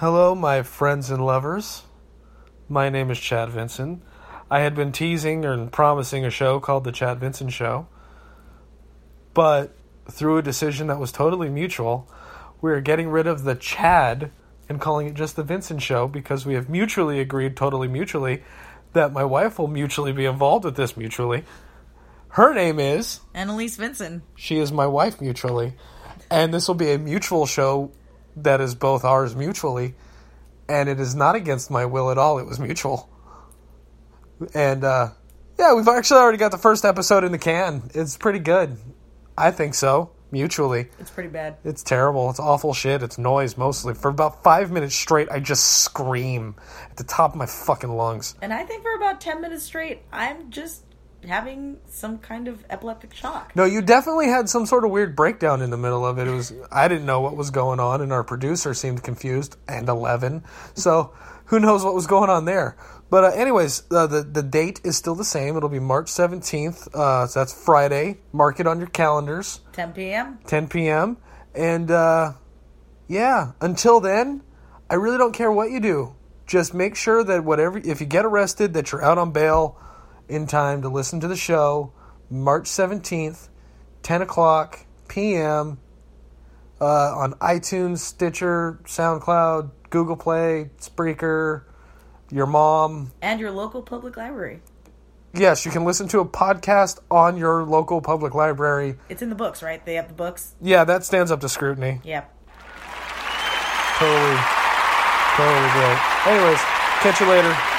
Hello, my friends and lovers. My name is Chad Vinson. I had been teasing and promising a show called The Chad Vinson Show, but through a decision that was totally mutual, we are getting rid of the Chad and calling it just The Vinson Show because we have mutually agreed, totally mutually, that my wife will mutually be involved with this mutually. Her name is, Annalise Vinson. she is my wife mutually, and this will be a mutual show that is both ours mutually, and it is not against my will at all. It was mutual. And uh, yeah, we've actually already got the first episode in the can. It's pretty good. I think so. Mutually. It's pretty bad. It's terrible. It's awful shit. It's noise mostly. For about five minutes straight, I just scream at the top of my fucking lungs. And I think for about 10 minutes straight, I'm just having some kind of epileptic shock. No, you definitely had some sort of weird breakdown in the middle of it. It was I didn't know what was going on, and our producer seemed confused and eleven. So who knows what was going on there? But uh, anyways, uh, the the date is still the same. It'll be March seventeenth. Uh, so that's Friday. Mark it on your calendars. 10 p.m. 10 p.m. And uh, yeah, until then, I really don't care what you do. Just make sure that whatever, if you get arrested, that you're out on bail in time to listen to the show. March 17th, 10 o'clock p.m. Uh, on iTunes, Stitcher, SoundCloud, Google Play, Spreaker, your mom. And your local public library. Yes, you can listen to a podcast on your local public library. It's in the books, right? They have the books. Yeah, that stands up to scrutiny. Yep. Totally, totally great. Anyways, catch you later.